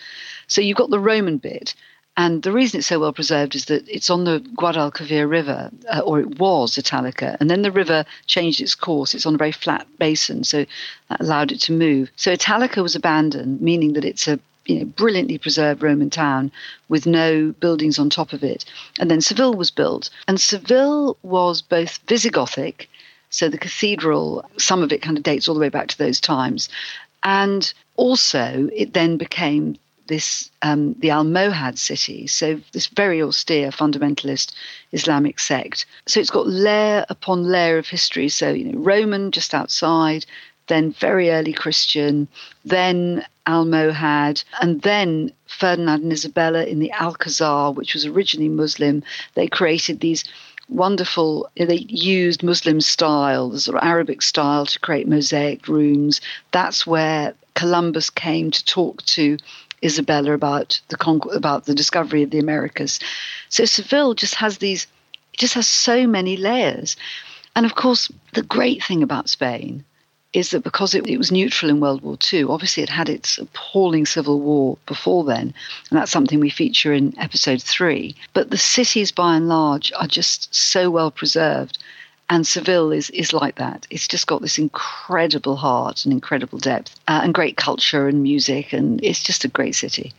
So you've got the Roman bit, and the reason it's so well preserved is that it's on the Guadalquivir River, uh, or it was Italica, and then the river changed its course. It's on a very flat basin, so that allowed it to move. So Italica was abandoned, meaning that it's a you know, brilliantly preserved Roman town with no buildings on top of it. And then Seville was built. And Seville was both Visigothic, so the cathedral, some of it kind of dates all the way back to those times. And also, it then became this um, the Almohad city, so this very austere fundamentalist Islamic sect. So it's got layer upon layer of history. So you know, Roman just outside, then very early Christian, then Almohad, and then Ferdinand and Isabella in the Alcazar, which was originally Muslim. They created these wonderful uh, they used muslim style the sort of arabic style to create mosaic rooms that's where columbus came to talk to Isabella about the about the discovery of the Americas. So Seville just has these, it just has so many layers, and of course the great thing about Spain is that because it, it, was neutral in World War II, obviously it had its appalling civil war before then, and that's something we feature in episode three. But the cities, by and large, are just so well preserved and Seville is, is like that. It's just got this incredible heart and incredible depth uh, and great culture and music, and it's just a great city.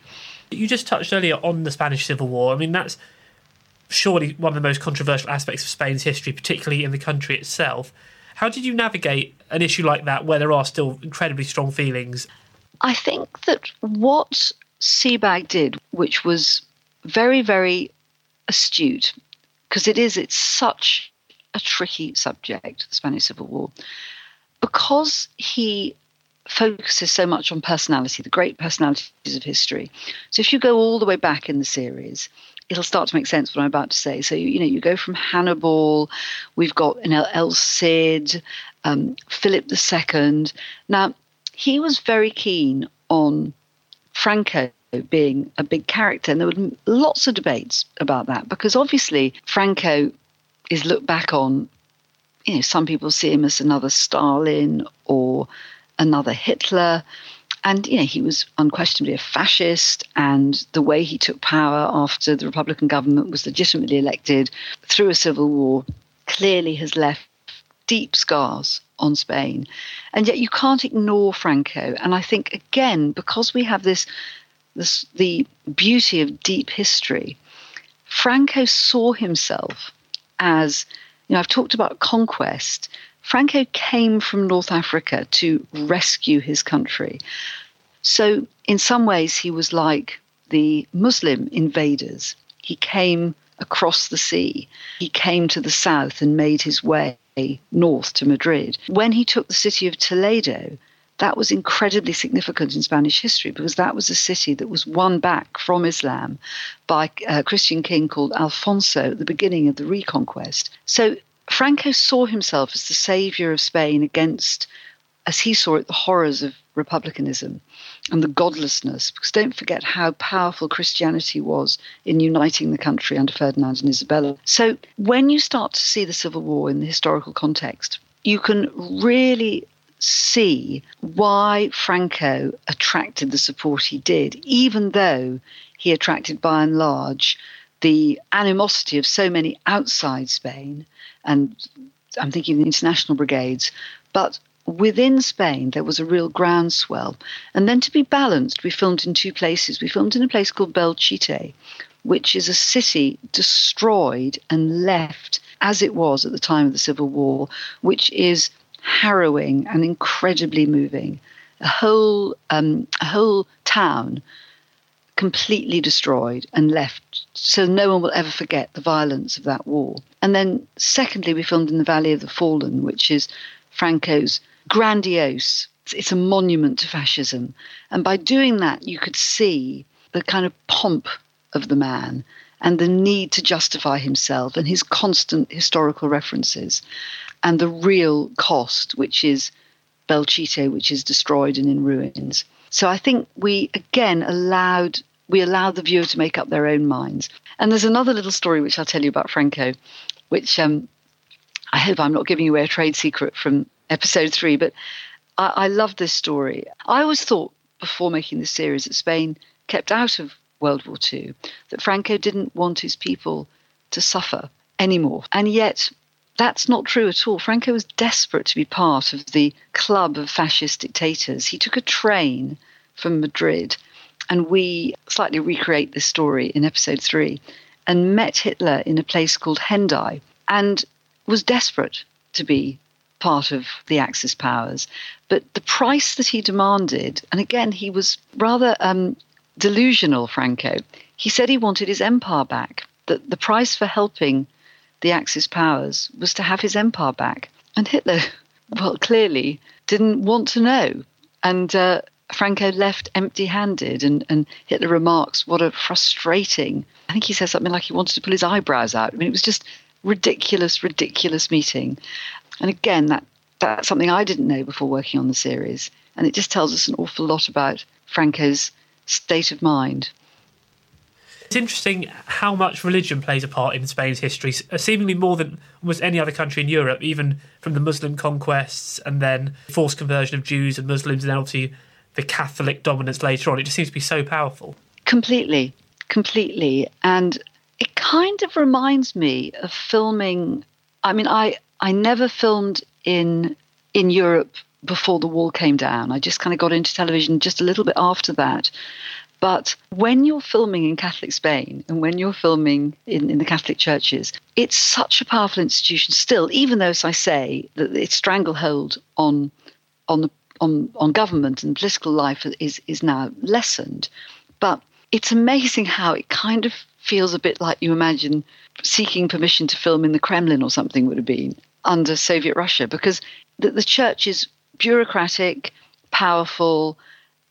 You just touched earlier on the Spanish Civil War. I mean, that's surely one of the most controversial aspects of Spain's history, particularly in the country itself. How did you navigate an issue like that where there are still incredibly strong feelings? I think that what Sebag did, which was very, very astute, because it is, it's such a tricky subject, the Spanish Civil War, because he focuses so much on personality, the great personalities of history. So if you go all the way back in the series, it'll start to make sense what I'm about to say. So you, know, you go from Hannibal, we've got you know, El Cid, um, Philip II. Now he was very keen on Franco being a big character, and there were lots of debates about that because obviously Franco is looked back on. You know, some people see him as another Stalin or another Hitler. And you know, he was unquestionably a fascist, and the way he took power after the Republican government was legitimately elected through a civil war clearly has left deep scars on Spain. And yet you can't ignore Franco. And I think again, because we have this this the beauty of deep history, Franco saw himself as, you know, I've talked about conquest. Franco came from North Africa to rescue his country. So, in some ways, he was like the Muslim invaders. He came across the sea, he came to the south and made his way north to Madrid. When he took the city of Toledo, that was incredibly significant in Spanish history because that was a city that was won back from Islam by a Christian king called Alfonso at the beginning of the Reconquest. So Franco saw himself as the savior of Spain against, as he saw it, the horrors of republicanism and the godlessness. Because don't forget how powerful Christianity was in uniting the country under Ferdinand and Isabella. So when you start to see the Civil War in the historical context, you can really see why Franco attracted the support he did, even though he attracted by and large the animosity of so many outside Spain, and I'm thinking the international brigades, but within Spain there was a real groundswell. And then to be balanced, we filmed in two places. We filmed in a place called Belchite, which is a city destroyed and left as it was at the time of the Civil War, which is harrowing and incredibly moving. A whole, um, a whole town completely destroyed and left so no one will ever forget the violence of that war. And then, secondly, we filmed in the Valley of the Fallen, which is Franco's grandiose, it's a monument to fascism. And by doing that, you could see the kind of pomp of the man and the need to justify himself and his constant historical references and the real cost, which is Belchite, which is destroyed and in ruins. So I think we again allowed we allowed the viewer to make up their own minds. And there's another little story which I'll tell you about Franco, which um, I hope I'm not giving away a trade secret from episode three, but I, I love this story. I always thought before making this series that Spain kept out of World War II, that Franco didn't want his people to suffer anymore. And yet, that's not true at all. Franco was desperate to be part of the club of fascist dictators. He took a train from Madrid, and we slightly recreate this story in episode three, and met Hitler in a place called Hendaye, and was desperate to be part of the Axis powers. But the price that he demanded, and again, he was rather um, delusional, Franco. He said he wanted his empire back, that the price for helping the Axis powers was to have his empire back. And Hitler, [LAUGHS] well, clearly didn't want to know. And uh, Franco left empty handed. And, and Hitler remarks, what a frustrating. I think he says something like he wanted to pull his eyebrows out. I mean, it was just ridiculous, ridiculous meeting. And again, that that's something I didn't know before working on the series. And it just tells us an awful lot about Franco's state of mind. It's interesting how much religion plays a part in Spain's history, uh, seemingly more than almost any other country in Europe, even from the Muslim conquests and then forced conversion of Jews and Muslims, and then obviously the Catholic dominance later on. It just seems to be so powerful. Completely, completely. And it kind of reminds me of filming. I mean, I, I never filmed in in Europe before the wall came down. I just kind of got into television just a little bit after that. But when you're filming in Catholic Spain and when you're filming in, in the Catholic churches, it's such a powerful institution still, even though, as I say, that its stranglehold on on the on, on government and political life is is now lessened. But it's amazing how it kind of feels a bit like you imagine seeking permission to film in the Kremlin or something would have been under Soviet Russia, because the, the church is bureaucratic, powerful,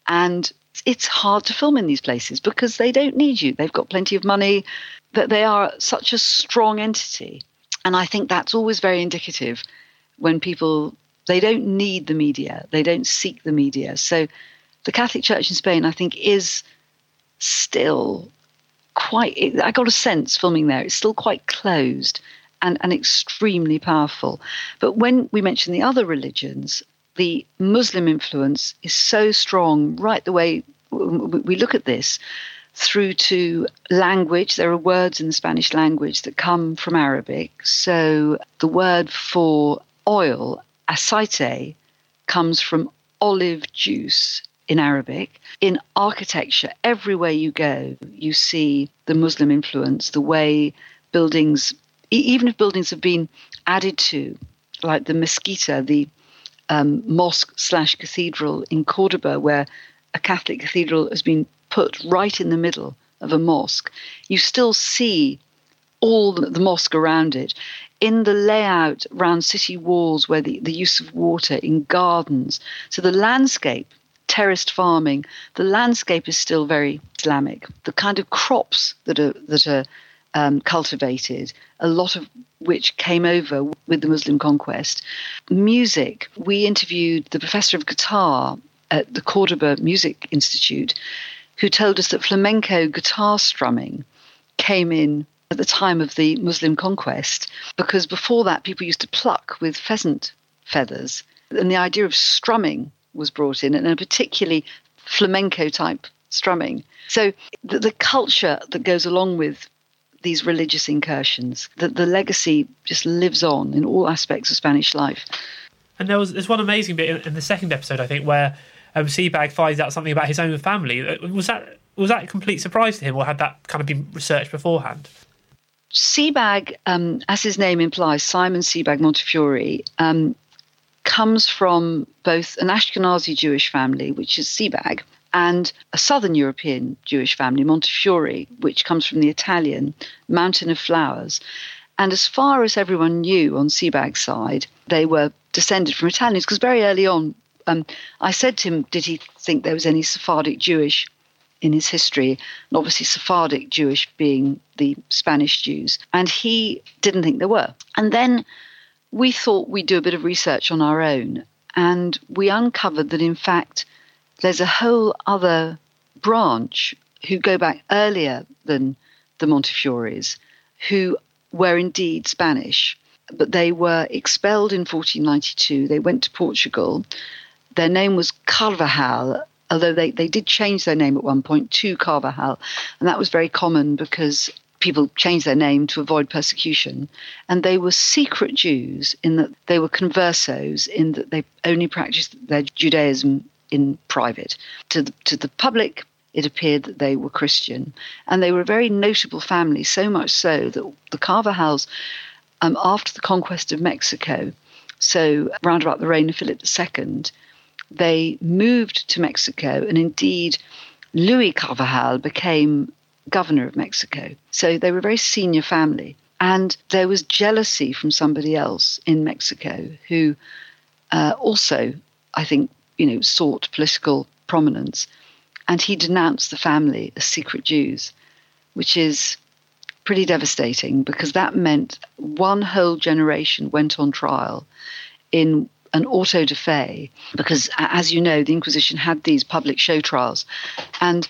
and it's hard to film in these places because they don't need you. They've got plenty of money, that they are such a strong entity. And I think that's always very indicative when people they don't need the media, they don't seek the media. So the Catholic Church in Spain, I think, is still quite I got a sense filming there, it's still quite closed and, and extremely powerful. But when we mention the other religions, the Muslim influence is so strong right the way we look at this through to language. There are words in the Spanish language that come from Arabic. So the word for oil, aceite, comes from olive juice in Arabic. In architecture, everywhere you go, you see the Muslim influence, the way buildings, even if buildings have been added to, like the Mezquita, the um, mosque slash cathedral in Cordoba, where a Catholic cathedral has been put right in the middle of a mosque, you still see all the mosque around it. In the layout around city walls, where the, the use of water, in gardens. So the landscape, terraced farming, the landscape is still very Islamic. The kind of crops that are that are um, cultivated, a lot of which came over with the Muslim conquest. Music, we interviewed the professor of guitar at the Cordoba Music Institute, who told us that flamenco guitar strumming came in at the time of the Muslim conquest, because before that, people used to pluck with pheasant feathers. And the idea of strumming was brought in, and a particularly flamenco type strumming. So the, the culture that goes along with these religious incursions, that the legacy just lives on in all aspects of Spanish life. And there was there's one amazing bit in, in the second episode, I think, where um, Sebag finds out something about his own family. Uh, was that was that a complete surprise to him, or had that kind of been researched beforehand? Sebag, um, as his name implies, Simon Sebag Montefiore, um, comes from both an Ashkenazi Jewish family, which is Sebag, and a southern European Jewish family, Montefiore, which comes from the Italian Mountain of Flowers. And as far as everyone knew on Sebag's side, they were descended from Italians because very early on, um, I said to him, did he think there was any Sephardic Jewish in his history, and obviously Sephardic Jewish being the Spanish Jews. And he didn't think there were. And then we thought we'd do a bit of research on our own, and we uncovered that in fact there's a whole other branch who go back earlier than the Montefiores, who were indeed Spanish, but they were expelled in 1492. They went to Portugal. Their name was Carvajal, although they, they did change their name at one point to Carvajal, and that was very common because people changed their name to avoid persecution. And they were secret Jews in that they were conversos, in that they only practiced their Judaism in private. To the, to the public, it appeared that they were Christian. And they were a very notable family, so much so that the Carvajals, um, after the conquest of Mexico, so around about the reign of Philip II, they moved to Mexico, and indeed, Louis Carvajal became governor of Mexico. So they were a very senior family. And there was jealousy from somebody else in Mexico who uh, also, I think, you know, sought political prominence. And he denounced the family as secret Jews, which is pretty devastating because that meant one whole generation went on trial in an auto de fe, because as you know, the Inquisition had these public show trials. And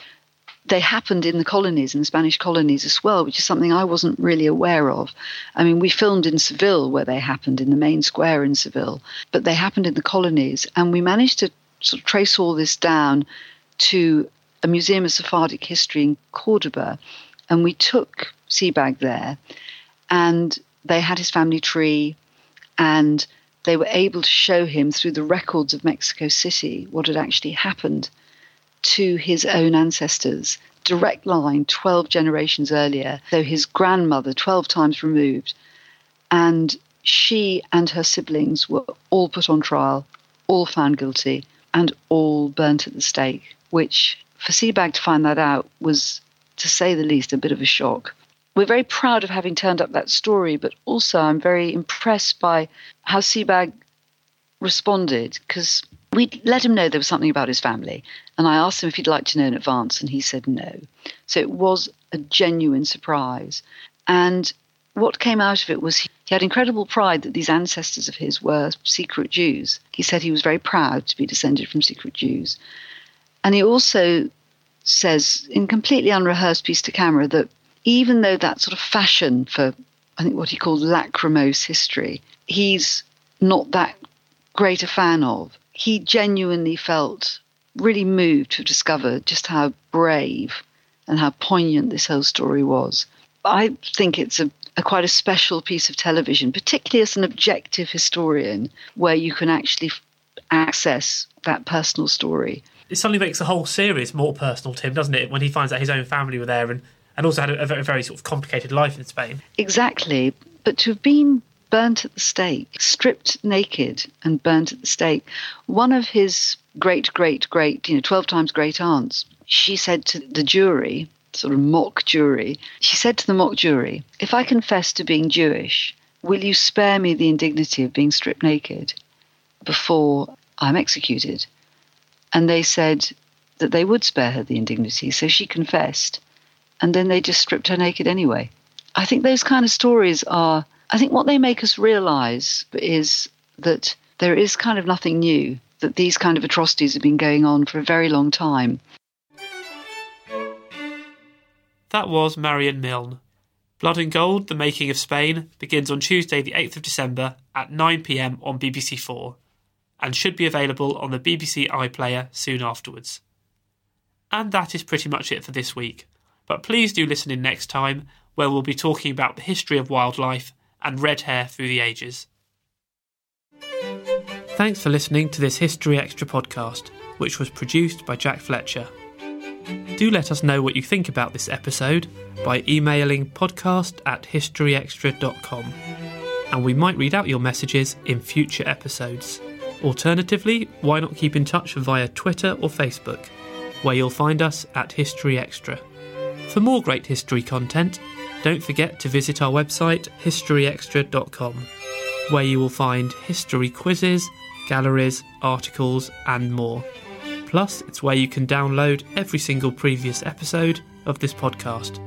they happened in the colonies, in the Spanish colonies as well, which is something I wasn't really aware of. I mean, we filmed in Seville where they happened, in the main square in Seville, but they happened in the colonies. And we managed to sort of trace all this down to a museum of Sephardic history in Cordoba. And we took Sebag there, and they had his family tree, and they were able to show him through the records of Mexico City what had actually happened to his own ancestors. Direct line 12 generations earlier, though his grandmother, 12 times removed. And she and her siblings were all put on trial, all found guilty, and all burnt at the stake, which for Sebag to find that out was, to say the least, a bit of a shock we're very proud of having turned up that story, but also I'm very impressed by how Sebag responded because we let him know there was something about his family. And I asked him if he'd like to know in advance, and he said no. So it was a genuine surprise. And what came out of it was he had incredible pride that these ancestors of his were secret Jews. He said he was very proud to be descended from secret Jews. And he also says, in completely unrehearsed piece to camera, that even though that sort of fashion for, I think, what he called lachrymose history, he's not that great a fan of. He genuinely felt really moved to discover just how brave and how poignant this whole story was. I think it's a, a, quite a special piece of television, particularly as an objective historian, where you can actually access that personal story. It suddenly makes the whole series more personal to him, doesn't it? When he finds out his own family were there and and also had a, very, very sort of complicated life in Spain. Exactly. But to have been burnt at the stake, stripped naked and burnt at the stake, one of his great, great, great, you know, 12 times great aunts, she said to the jury, sort of mock jury, she said to the mock jury, if I confess to being Jewish, will you spare me the indignity of being stripped naked before I'm executed? And they said that they would spare her the indignity, so she confessed and then they just stripped her naked anyway. I think those kind of stories are, I think what they make us realize is that there is kind of nothing new, that these kind of atrocities have been going on for a very long time. That was Marion Milne. Blood and Gold, The Making of Spain, begins on Tuesday, the 8th of December at 9pm on BBC4 and should be available on the BBC iPlayer soon afterwards. And that is pretty much it for this week. But please do listen in next time, where we'll be talking about the history of wildlife and red hair through the ages. Thanks for listening to this History Extra podcast, which was produced by Jack Fletcher. Do let us know what you think about this episode by emailing podcast at historyextra.com, and we might read out your messages in future episodes. Alternatively, why not keep in touch via Twitter or Facebook, where you'll find us at History Extra. For more great history content, don't forget to visit our website historyextra.com, where you will find history quizzes, galleries, articles, and more. Plus, it's where you can download every single previous episode of this podcast.